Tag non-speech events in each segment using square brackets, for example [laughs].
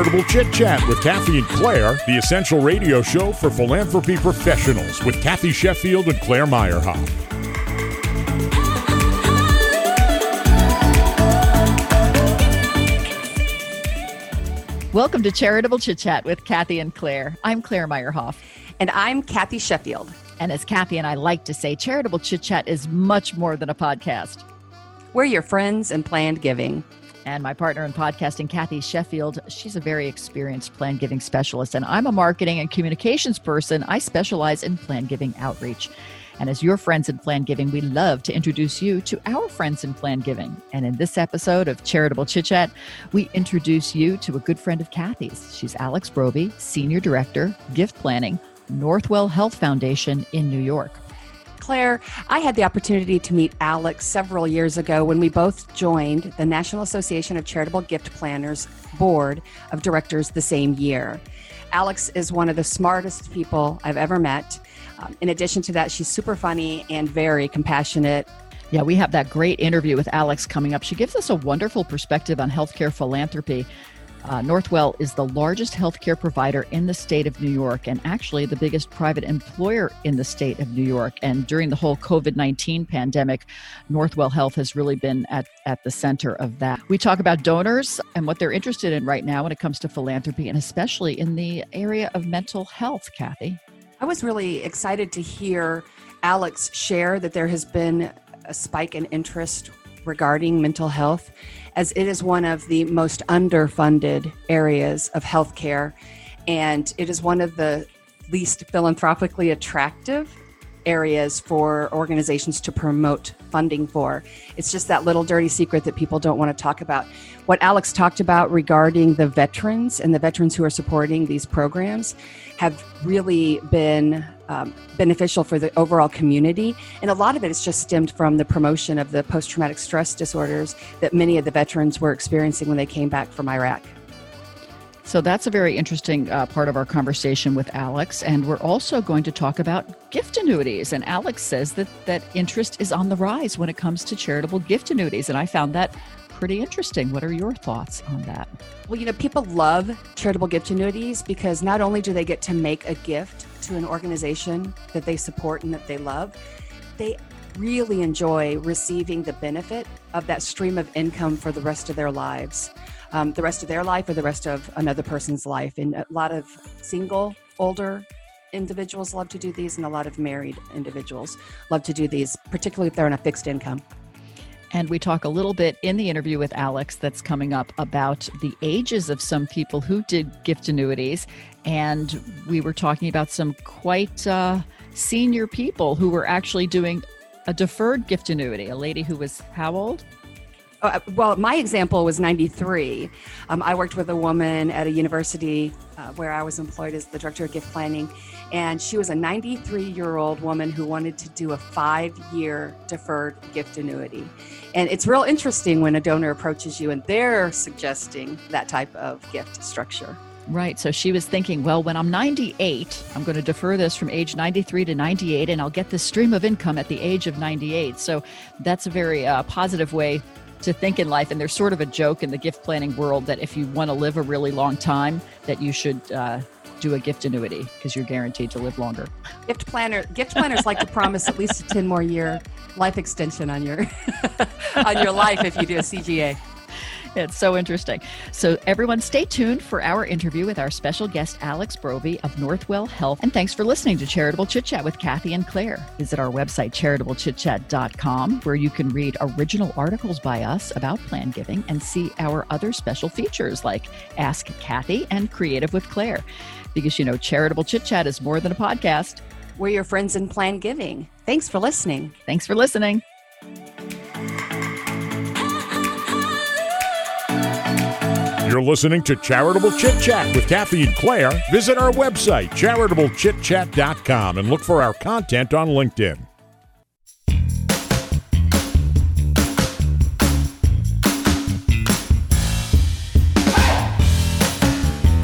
Charitable Chit Chat with Kathy and Claire, the essential radio show for philanthropy professionals with Kathy Sheffield and Claire Meyerhoff. Welcome to Charitable Chit Chat with Kathy and Claire. I'm Claire Meyerhoff. And I'm Kathy Sheffield. And as Kathy and I like to say, Charitable Chit Chat is much more than a podcast. We're your friends in planned giving. And my partner in podcasting, Kathy Sheffield, she's a very experienced plan giving specialist. And I'm a marketing and communications person. I specialize in plan giving outreach. And as your friends in Plan Giving, we love to introduce you to our friends in Plan Giving. And in this episode of Charitable Chit Chat, we introduce you to a good friend of Kathy's. She's Alex Brovey, Senior Director, Gift Planning, Northwell Health Foundation in New York. Claire, I had the opportunity to meet Alex several years ago when we both joined the National Association of Charitable Gift Planners Board of Directors the same year. Alex is one of the smartest people I've ever met. Um, in addition to that, she's super funny and very compassionate. Yeah, we have that great interview with Alex coming up. She gives us a wonderful perspective on healthcare philanthropy. Uh, Northwell is the largest healthcare provider in the state of New York and actually the biggest private employer in the state of New York. And during the whole COVID 19 pandemic, Northwell Health has really been at, at the center of that. We talk about donors and what they're interested in right now when it comes to philanthropy and especially in the area of mental health, Kathy. I was really excited to hear Alex share that there has been a spike in interest regarding mental health, as it is one of the most underfunded areas of healthcare. And it is one of the least philanthropically attractive areas for organizations to promote funding for. It's just that little dirty secret that people don't want to talk about. What Alex talked about regarding the veterans and the veterans who are supporting these programs have really been um, beneficial for the overall community. And a lot of it is just stemmed from the promotion of the post traumatic stress disorders that many of the veterans were experiencing when they came back from Iraq. So that's a very interesting uh, part of our conversation with Alex. And we're also going to talk about gift annuities. And Alex says that that interest is on the rise when it comes to charitable gift annuities. And I found that pretty interesting. What are your thoughts on that? Well, you know, people love charitable gift annuities because not only do they get to make a gift to an organization that they support and that they love, they really enjoy receiving the benefit of that stream of income for the rest of their lives, um, the rest of their life or the rest of another person's life. And a lot of single, older individuals love to do these, and a lot of married individuals love to do these, particularly if they're on a fixed income. And we talk a little bit in the interview with Alex that's coming up about the ages of some people who did gift annuities. And we were talking about some quite uh, senior people who were actually doing a deferred gift annuity. A lady who was how old? Uh, well, my example was 93. Um, I worked with a woman at a university uh, where I was employed as the director of gift planning, and she was a 93 year old woman who wanted to do a five year deferred gift annuity. And it's real interesting when a donor approaches you and they're suggesting that type of gift structure. Right. So she was thinking, well, when I'm 98, I'm going to defer this from age 93 to 98, and I'll get this stream of income at the age of 98. So that's a very uh, positive way to think in life. And there's sort of a joke in the gift planning world that if you want to live a really long time, that you should uh, do a gift annuity because you're guaranteed to live longer. Gift planner, gift planners like to promise at least a 10 more year life extension on your [laughs] on your life if you do a CGA. It's so interesting. So, everyone, stay tuned for our interview with our special guest, Alex Brovey of Northwell Health. And thanks for listening to Charitable Chit Chat with Kathy and Claire. Visit our website, charitablechitchat.com, where you can read original articles by us about plan giving and see our other special features like Ask Kathy and Creative with Claire. Because, you know, Charitable Chit Chat is more than a podcast. We're your friends in plan giving. Thanks for listening. Thanks for listening. You're listening to Charitable Chit Chat with Kathy and Claire. Visit our website, charitablechitchat.com, and look for our content on LinkedIn.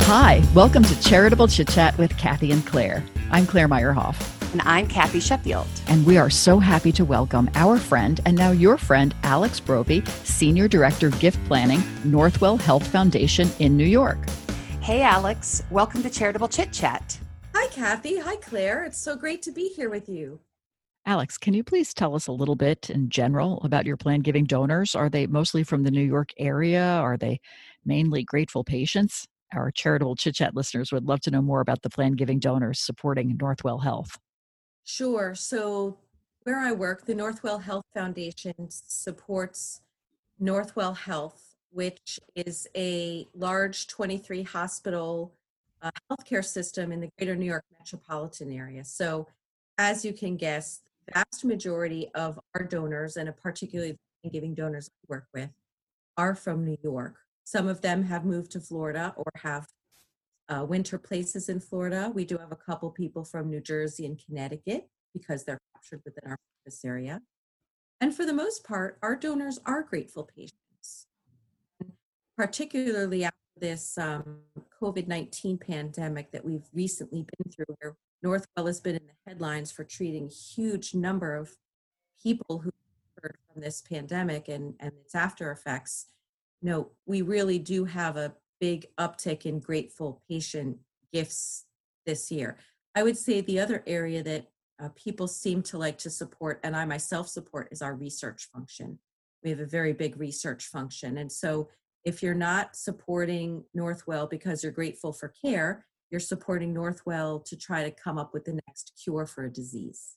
Hi, welcome to Charitable Chit Chat with Kathy and Claire. I'm Claire Meyerhoff. And I'm Kathy Sheffield. And we are so happy to welcome our friend and now your friend, Alex Brovey, Senior Director, of Gift Planning, Northwell Health Foundation in New York. Hey, Alex. Welcome to Charitable Chit Chat. Hi, Kathy. Hi, Claire. It's so great to be here with you. Alex, can you please tell us a little bit in general about your plan giving donors? Are they mostly from the New York area? Are they mainly grateful patients? Our charitable chit chat listeners would love to know more about the plan giving donors supporting Northwell Health. Sure. So, where I work, the Northwell Health Foundation supports Northwell Health which is a large 23 hospital uh, healthcare system in the greater New York metropolitan area. So, as you can guess, the vast majority of our donors, and particularly giving donors I work with, are from New York. Some of them have moved to Florida or have uh, winter places in Florida. We do have a couple people from New Jersey and Connecticut because they're captured within our service area. And for the most part, our donors are grateful patients particularly after this um, COVID 19 pandemic that we've recently been through, where Northwell has been in the headlines for treating a huge number of people who suffered from this pandemic and, and its after effects. You know, we really do have a big uptick in grateful patient gifts this year. I would say the other area that uh, people seem to like to support, and I myself support, is our research function. We have a very big research function. And so if you're not supporting Northwell because you're grateful for care, you're supporting Northwell to try to come up with the next cure for a disease.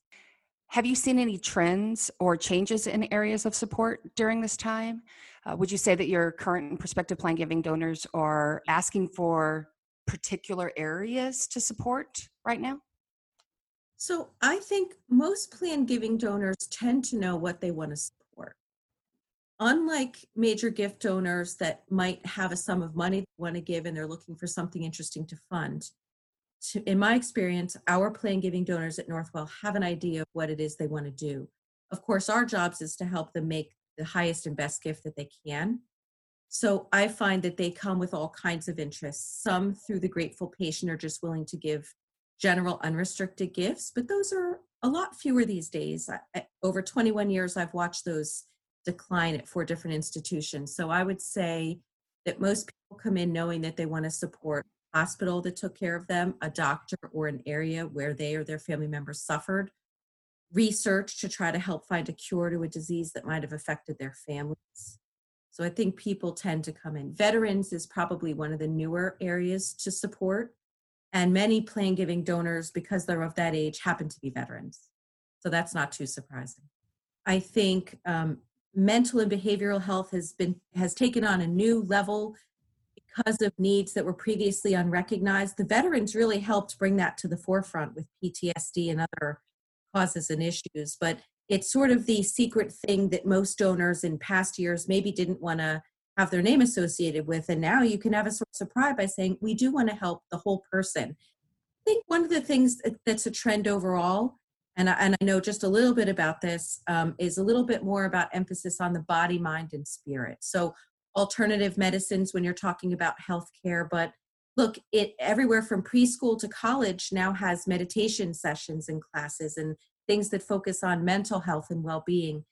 Have you seen any trends or changes in areas of support during this time? Uh, would you say that your current and prospective plan giving donors are asking for particular areas to support right now? So I think most plan giving donors tend to know what they want to support. unlike major gift donors that might have a sum of money they want to give and they're looking for something interesting to fund, to, in my experience, our plan giving donors at Northwell have an idea of what it is they want to do. Of course, our jobs is to help them make the highest and best gift that they can. So I find that they come with all kinds of interests. Some through the grateful patient are just willing to give general unrestricted gifts, but those are a lot fewer these days. I, over 21 years, I've watched those decline at four different institutions. So I would say that most people come in knowing that they want to support hospital that took care of them, a doctor or an area where they or their family members suffered, research to try to help find a cure to a disease that might have affected their families. So I think people tend to come in. Veterans is probably one of the newer areas to support. And many plan giving donors, because they're of that age, happen to be veterans. So that's not too surprising. I think um, mental and behavioral health has been has taken on a new level because of needs that were previously unrecognized the veterans really helped bring that to the forefront with ptsd and other causes and issues but it's sort of the secret thing that most donors in past years maybe didn't want to have their name associated with and now you can have a source of pride by saying we do want to help the whole person i think one of the things that's a trend overall and I, and I know just a little bit about this, um, is a little bit more about emphasis on the body, mind, and spirit. So alternative medicines when you're talking about healthcare, but look, it everywhere from preschool to college now has meditation sessions and classes and things that focus on mental health and well-being.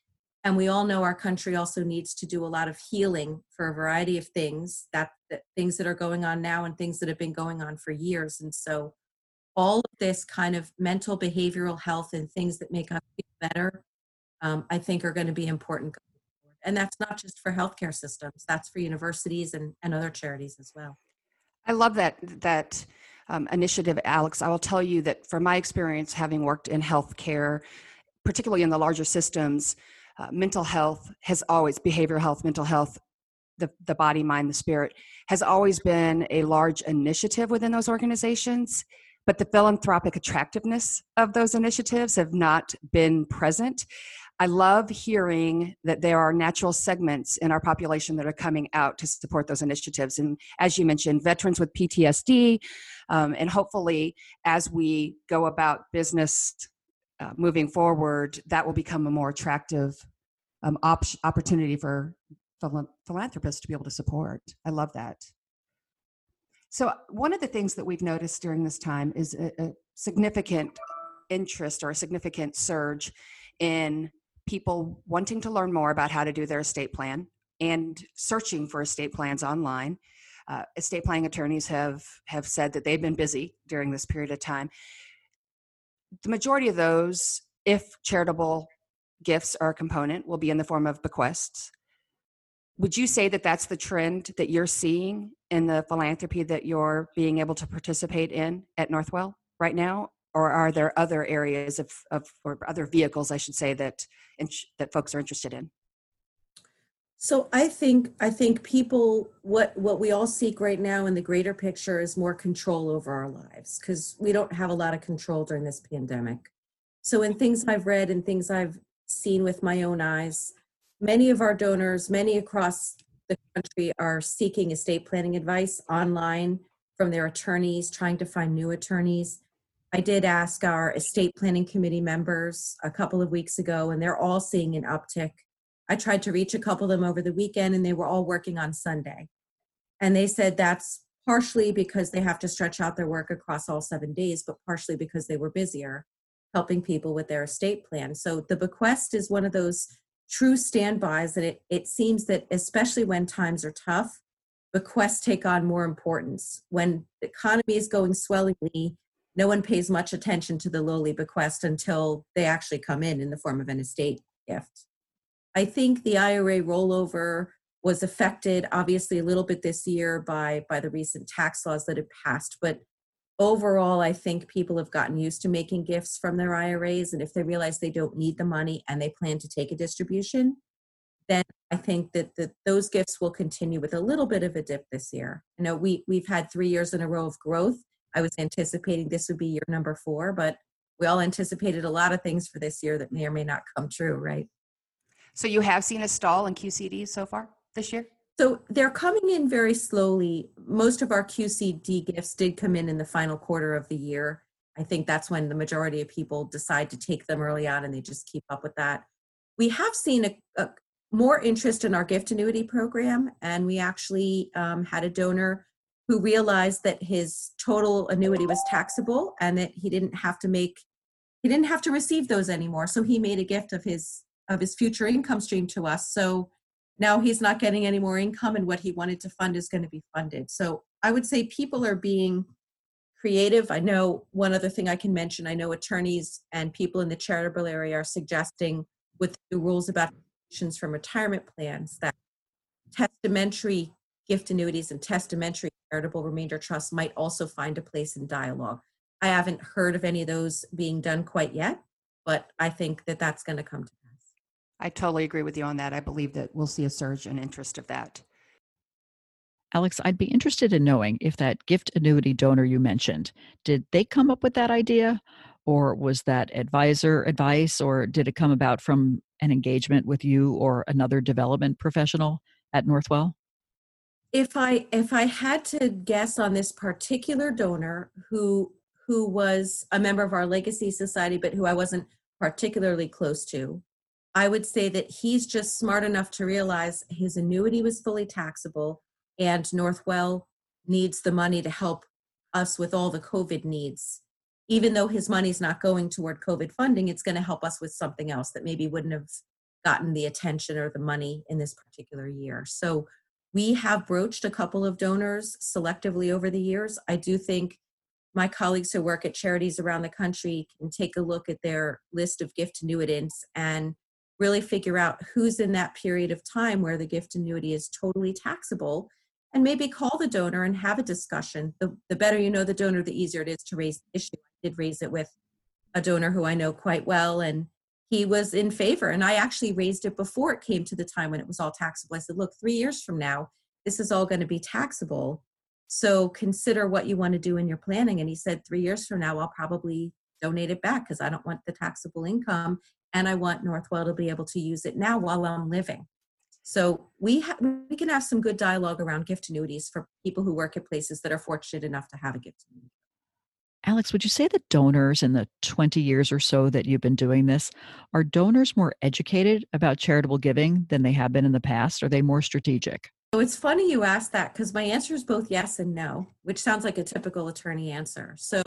And we all know our country also needs to do a lot of healing for a variety of things that, that things that are going on now and things that have been going on for years. And so all of this kind of mental behavioral health and things that make us feel better, um, I think are going to be important. And that's not just for healthcare systems, that's for universities and, and other charities as well. I love that that um, initiative, Alex. I will tell you that from my experience, having worked in healthcare, particularly in the larger systems, uh, mental health has always behavioral health, mental health, the, the body, mind, the spirit has always been a large initiative within those organizations but the philanthropic attractiveness of those initiatives have not been present. I love hearing that there are natural segments in our population that are coming out to support those initiatives. And as you mentioned, veterans with PTSD, um, and hopefully, as we go about business uh, moving forward, that will become a more attractive um, op- opportunity for philanthropists to be able to support. I love that. So, one of the things that we've noticed during this time is a, a significant interest or a significant surge in people wanting to learn more about how to do their estate plan and searching for estate plans online. Uh, estate planning attorneys have have said that they've been busy during this period of time. The majority of those, if charitable gifts are a component, will be in the form of bequests. Would you say that that's the trend that you're seeing in the philanthropy that you're being able to participate in at Northwell right now? Or are there other areas of, of or other vehicles, I should say, that that folks are interested in? So I think I think people what what we all seek right now in the greater picture is more control over our lives because we don't have a lot of control during this pandemic. So in things I've read and things I've seen with my own eyes, many of our donors, many across the country are seeking estate planning advice online from their attorneys, trying to find new attorneys. I did ask our estate planning committee members a couple of weeks ago, and they're all seeing an uptick. I tried to reach a couple of them over the weekend, and they were all working on Sunday. And they said that's partially because they have to stretch out their work across all seven days, but partially because they were busier helping people with their estate plan. So the bequest is one of those true standbys that it, it seems that especially when times are tough bequests take on more importance when the economy is going swellingly no one pays much attention to the lowly bequest until they actually come in in the form of an estate gift i think the ira rollover was affected obviously a little bit this year by by the recent tax laws that have passed but overall, I think people have gotten used to making gifts from their IRAs. And if they realize they don't need the money and they plan to take a distribution, then I think that those gifts will continue with a little bit of a dip this year. You know, we, we've had three years in a row of growth. I was anticipating this would be year number four, but we all anticipated a lot of things for this year that may or may not come true, right? So you have seen a stall in QCD so far this year? So they're coming in very slowly. Most of our QCD gifts did come in in the final quarter of the year. I think that's when the majority of people decide to take them early on and they just keep up with that. We have seen a, a more interest in our gift annuity program, and we actually um, had a donor who realized that his total annuity was taxable and that he didn't have to make he didn't have to receive those anymore. So he made a gift of his of his future income stream to us. So now he's not getting any more income and what he wanted to fund is going to be funded. So i would say people are being creative. I know one other thing i can mention. I know attorneys and people in the charitable area are suggesting with the rules about from retirement plans that testamentary gift annuities and testamentary charitable remainder trust might also find a place in dialogue i haven't heard of any of those being done quite yet but i think that that's going to come to pass. I totally agree with you on that. I believe that we'll see a surge in interest of that. Alex, I'd be interested in knowing if that gift annuity donor you mentioned, did they come up with that idea? Or was that advisor advice, or did it come about from an engagement with you or another development professional at Northwell? If I if I had to guess on this particular donor who who was a member of our legacy society, but who I wasn't particularly close to, I would say that he's just smart enough to realize his annuity was fully taxable and Northwell needs the money to help us with all the COVID needs. Even though his money's not going toward COVID funding, it's going to help us with something else that maybe wouldn't have gotten the attention or the money in this particular year. So we have broached a couple of donors selectively over the years. I do think my colleagues who work at charities around the country can take a look at their list of gift annuitants and really figure out who's in that period of time where the gift annuity is totally taxable and maybe call the donor and have a discussion. The, the better you know the donor, the easier it is to raise the issue. I did raise it with a donor who I know quite well, and he was in favor. And I actually raised it before it came to the time when it was all taxable. I said, look, three years from now, this is all going to be taxable. So consider what you want to do in your planning. And he said, three years from now, I'll probably donate it back because I don't want the taxable income and I want Northwell to be able to use it now while I'm living. So we ha- we can have some good dialogue around gift annuities for people who work at places that are fortunate enough to have a gift annuity. Alex, would you say that donors in the 20 years or so that you've been doing this are donors more educated about charitable giving than they have been in the past? Are they more strategic? So it's funny you ask that because my answer is both yes and no, which sounds like a typical attorney answer. So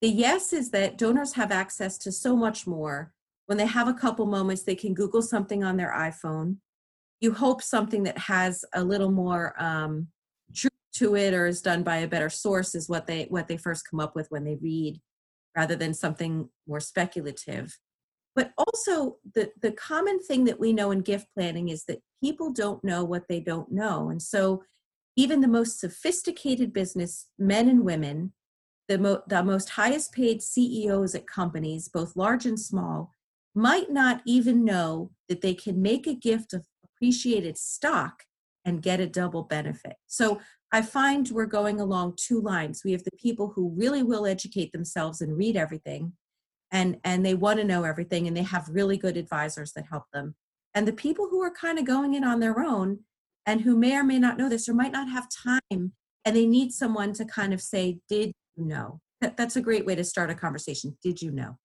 the yes is that donors have access to so much more when they have a couple moments, they can Google something on their iPhone. You hope something that has a little more um, truth to it or is done by a better source is what they what they first come up with when they read rather than something more speculative. But also the the common thing that we know in gift planning is that people don't know what they don't know. And so even the most sophisticated business men and women the, mo- the most highest paid ceos at companies both large and small might not even know that they can make a gift of appreciated stock and get a double benefit. So i find we're going along two lines. We have the people who really will educate themselves and read everything and and they want to know everything and they have really good advisors that help them. And the people who are kind of going in on their own and who may or may not know this or might not have time and they need someone to kind of say did you know? That, that's a great way to start a conversation. Did you know?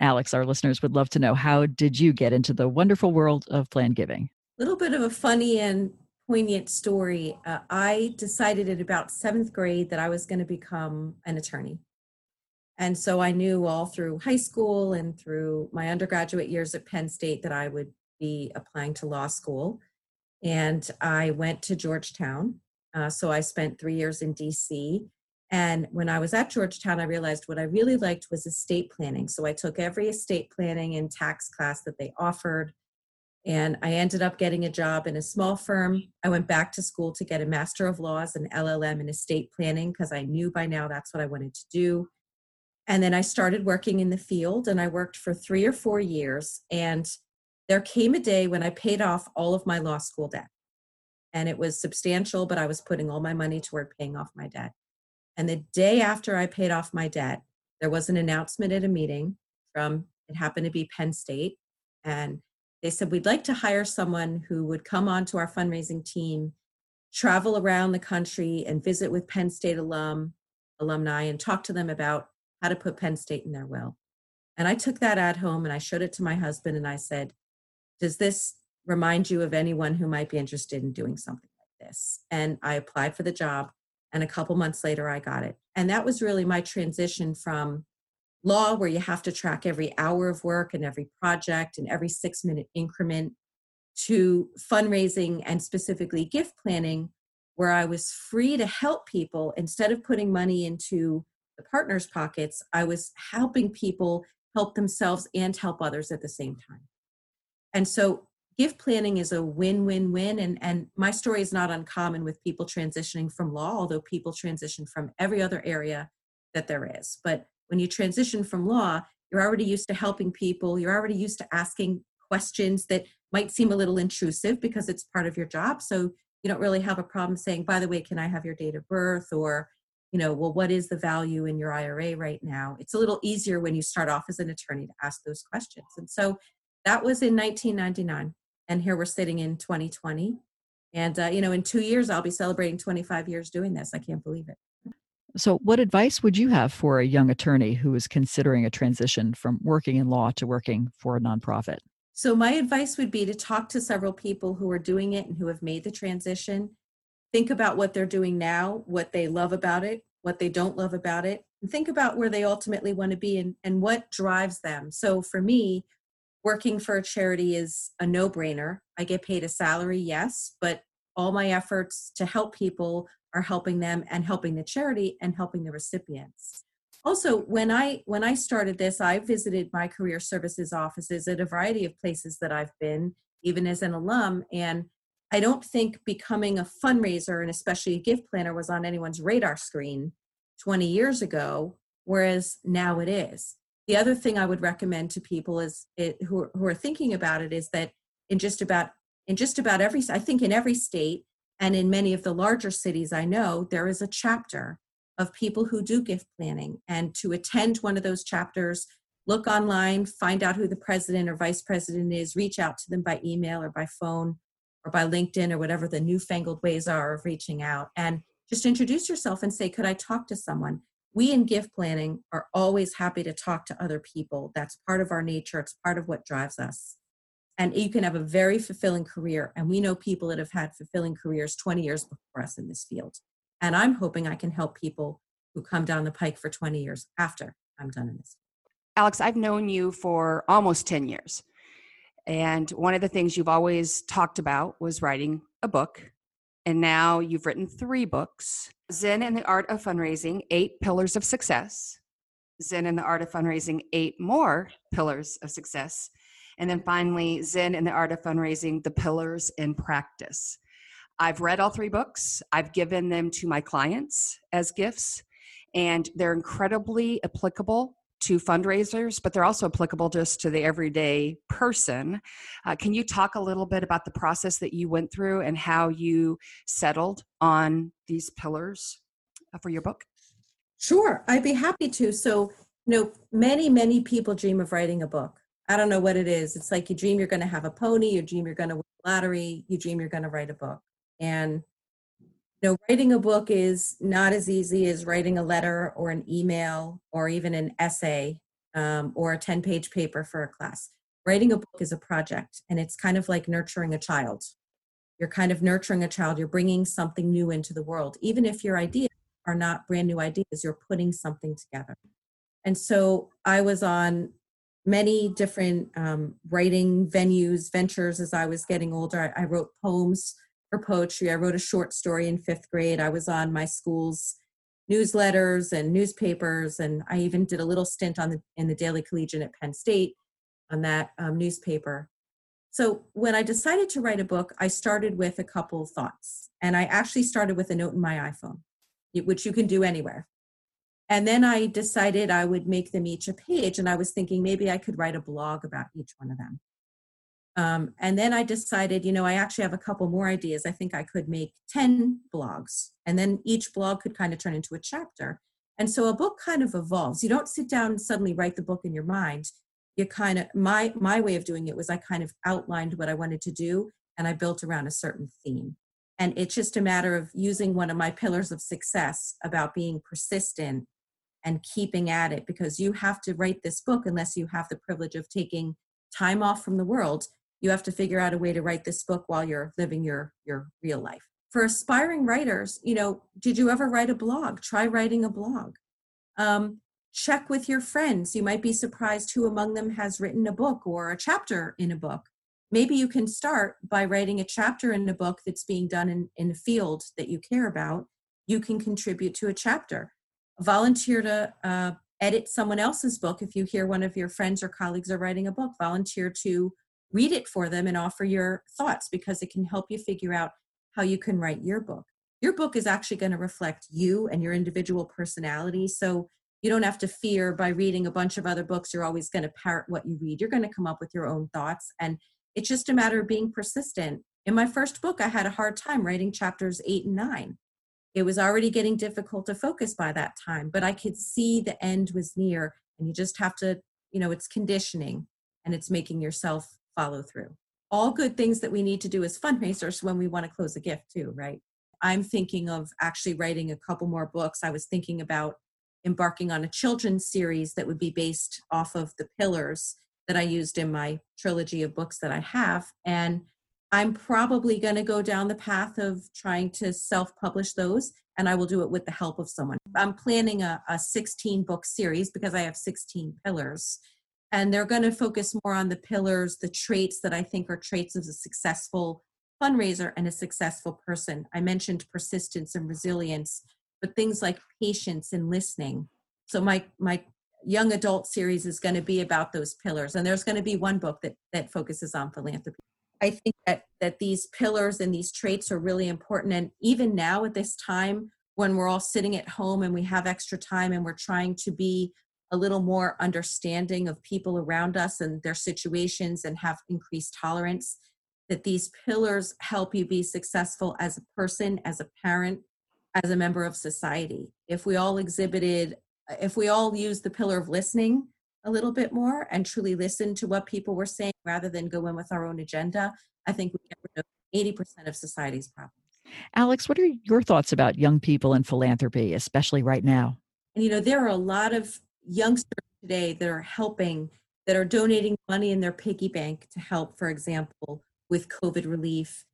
Alex our listeners would love to know how did you get into the wonderful world of plan giving? A little bit of a funny and poignant story uh, i decided at about seventh grade that i was going to become an attorney and so I knew all through high school and through my undergraduate years at Penn State that I would be applying to law school. And I went to Georgetown. Uh, so I spent three years in DC. And when I was at Georgetown, I realized what I really liked was estate planning. So I took every estate planning and tax class that they offered. And I ended up getting a job in a small firm. I went back to school to get a Master of Laws and LLM in estate planning because I knew by now that's what I wanted to do. And then I started working in the field and I worked for three or four years. And there came a day when I paid off all of my law school debt. And it was substantial, but I was putting all my money toward paying off my debt. And the day after I paid off my debt, there was an announcement at a meeting from, it happened to be Penn State. And they said, We'd like to hire someone who would come onto our fundraising team, travel around the country, and visit with Penn State alum, alumni and talk to them about how to put Penn State in their will. And I took that at home and I showed it to my husband and I said, Does this remind you of anyone who might be interested in doing something like this? And I applied for the job. And a couple months later, I got it. And that was really my transition from law, where you have to track every hour of work and every project and every six minute increment, to fundraising and specifically gift planning, where I was free to help people instead of putting money into the partners' pockets, I was helping people help themselves and help others at the same time. And so gift planning is a win-win-win and and my story is not uncommon with people transitioning from law although people transition from every other area that there is but when you transition from law you're already used to helping people you're already used to asking questions that might seem a little intrusive because it's part of your job so you don't really have a problem saying by the way can i have your date of birth or you know, well, what is the value in your IRA right now? It's a little easier when you start off as an attorney to ask those questions. And so that was in 1999. And here we're sitting in 2020. And, uh, you know, in two years, I'll be celebrating 25 years doing this. I can't believe it. So, what advice would you have for a young attorney who is considering a transition from working in law to working for a nonprofit? So, my advice would be to talk to several people who are doing it and who have made the transition think about what they're doing now, what they love about it, what they don't love about it, and think about where they ultimately want to be and, and what drives them. So for me, working for a charity is a no brainer. I get paid a salary, yes, but all my efforts to help people are helping them and helping the charity and helping the recipients also when i when i started this i visited my career services offices at a variety of places that i've been even as an alum and I don't think becoming a fundraiser and especially a gift planner was on anyone's radar screen 20 years ago, whereas now it is. The other thing I would recommend to people is it, who, who are thinking about it is that in just about in just about every I think in every state and in many of the larger cities I know there is a chapter of people who do gift planning and to attend one of those chapters look online find out who the president or vice president is reach out to them by email or by phone or by LinkedIn or whatever the newfangled ways are of reaching out and just introduce yourself and say, Could I talk to someone? We in gift planning are always happy to talk to other people. That's part of our nature, it's part of what drives us. And you can have a very fulfilling career. And we know people that have had fulfilling careers 20 years before us in this field. And I'm hoping I can help people who come down the pike for 20 years after I'm done in this. Alex, I've known you for almost 10 years. And one of the things you've always talked about was writing a book. and now you've written three books Zen and the Art of Fundraising, Eight Pillars of Success, Zen and the Art of Fundraising, Eight More Pillars of Success, and then finally, Zen and the Art of Fundraising, The Pillars in Practice. I've read all three books, I've given them to my clients as gifts, and they're incredibly applicable to fundraisers, but they're also applicable just to the everyday person. Uh, can you talk a little bit about the process that you went through and how you settled on these pillars uh, for your book? Sure, I'd be happy to. So, you know, many, many people dream of writing a book. I don't know what it is. It's like you dream you're going to have a pony, you dream you're going to win the lottery, you dream you're going to write a book. And you know, writing a book is not as easy as writing a letter or an email or even an essay um, or a 10 page paper for a class. Writing a book is a project and it's kind of like nurturing a child. You're kind of nurturing a child, you're bringing something new into the world. Even if your ideas are not brand new ideas, you're putting something together. And so I was on many different um, writing venues, ventures as I was getting older. I, I, wrote poems for poetry. I wrote a short story in fifth grade. I was on my school's newsletters and newspapers, and I even did a little stint on the in the Daily Collegian at Penn State on that um, newspaper. So when I decided to write a book, I started with a couple thoughts, and I actually started with a note in my iPhone, which you can do anywhere. And then I decided I would make them each a page. And I was thinking maybe I could write a blog about each one of them. Um, and then I decided, you know, I actually have a couple more ideas. I think I could make 10 blogs, and then each blog could kind of turn into a chapter. And so a book kind of evolves. You don't sit down and suddenly write the book in your mind. You kind of my my way of doing it was I kind of outlined what I wanted to do and I built around a certain theme. And it's just a matter of using one of my pillars of success about being persistent and keeping at it because you have to write this book unless you have the privilege of taking time off from the world. You have to figure out a way to write this book while you're living your your real life. For aspiring writers you know did you ever write a blog? Try writing a blog. Um, check with your friends. You might be surprised who among them has written a book or a chapter in a book. Maybe you can start by writing a chapter in a book that's being done in, in a field that you care about. You can contribute to a chapter volunteer to uh, edit someone else's book. If you hear one of your friends or colleagues are writing a book volunteer to read it for them and offer your thoughts because it can help you figure out how you can write your book. Your book is actually going to reflect you and your individual personality so you don't have to fear by reading a bunch of other books you're always going to parrot what you read. You're going to come up with your own thoughts and it's just a matter of being persistent. In my first book i had a hard time writing chapters 8 and 9 it was already getting difficult to focus by that time, but I could see the end was near. And you just have to, you know, it's conditioning and it's making yourself follow through. All good things that we need to do as fundraisers when we want to close a gift, too, right? I'm thinking of actually writing a couple more books. I was thinking about embarking on a children's series that would be based off of the pillars that I used in my trilogy of books that I have. And I'm probably going to go down the path of trying to self publish those, and I will do it with the help of someone. I'm planning a, a 16 book series because I have 16 pillars, and they're going to focus more on the pillars, the traits that I think are traits of a successful fundraiser and a successful person. I mentioned persistence and resilience, but things like patience and listening. So my my young adult series is going to be about those pillars and there's going to be one book that that focuses on philanthropy I think that that these pillars and these traits are really important. And even now at this time, when we're all sitting at home and we have extra time and we're trying to be a little more understanding of people around us and their situations and have increased tolerance, that these pillars help you be successful as a person, as a parent, as a member of society. If we all exhibited, if we all use the pillar of listening, a little bit more and truly listen to what people were saying rather than go in with our own agenda, I think we get rid of 80% of society's problems. Alex, what are your thoughts about young people and philanthropy, especially right now? And you know, there are a lot of youngsters today that are helping, that are donating money in their piggy bank to help, for example, with COVID relief.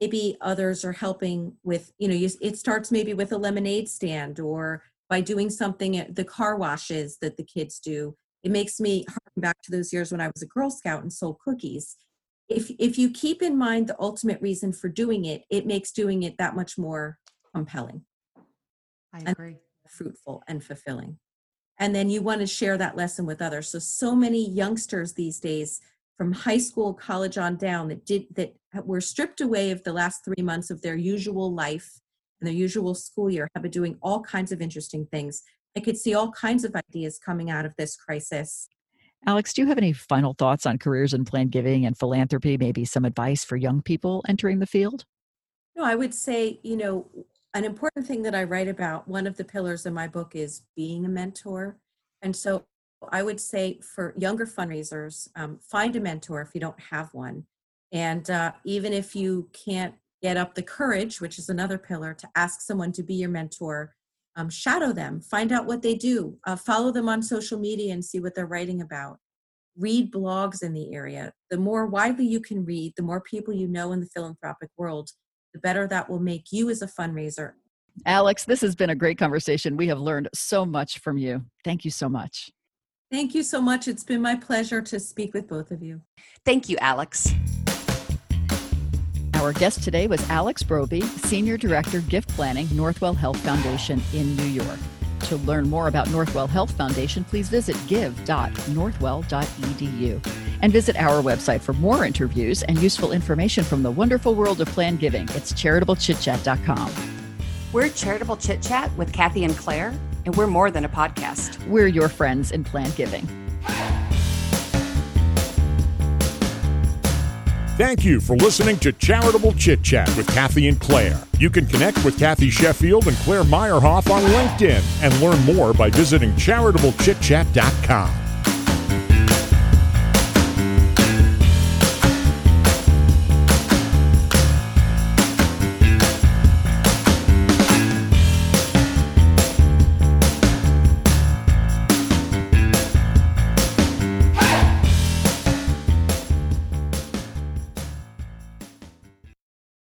Maybe others are helping with, you know, it starts maybe with a lemonade stand or by doing something at the car washes that the kids do it makes me harken back to those years when I was a Girl Scout and sold cookies. if if you keep in mind the ultimate reason for doing it, it makes doing it that much more compelling. I And- agree. fruitful and fulfilling. And then you want to share that lesson with others. So so many youngsters these days from high school, college on down that did that were stripped away of the last 3 months of their usual life and their usual school year have been doing all kinds of interesting things. I could see all kinds of ideas coming out of this crisis. Alex, do you have any final thoughts on careers in planned giving and philanthropy? Maybe some advice for young people entering the field? No, I would say, you know, an important thing that I write about, one of the pillars in my book is being a mentor. And so I would say for younger fundraisers, um, find a mentor if you don't have one. And uh, even if you can't get up the courage, which is another pillar, to ask someone to be your mentor, um, shadow them, find out what they do, uh, follow them on social media and see what they're writing about. Read blogs in the area. The more widely you can read, the more people you know in the philanthropic world, the better that will make you as a fundraiser. Alex, this has been a great conversation. We have learned so much from you. Thank you so much. Thank you so much. It's been my pleasure to speak with both of you. Thank you, Alex. Our guest today was Alex Brovey, Senior Director, Gift Planning, Northwell Health Foundation in New York. To learn more about Northwell Health Foundation, please visit give.northwell.edu and visit our website for more interviews and useful information from the wonderful world of planned giving. It's charitableChitChat.com. We're Charitable Chit Chat with Kathy and Claire, and we're more than a podcast. We're your friends in planned giving. Thank you for listening to Charitable Chit Chat with Kathy and Claire. You can connect with Kathy Sheffield and Claire Meyerhoff on LinkedIn and learn more by visiting charitableChitChat.com.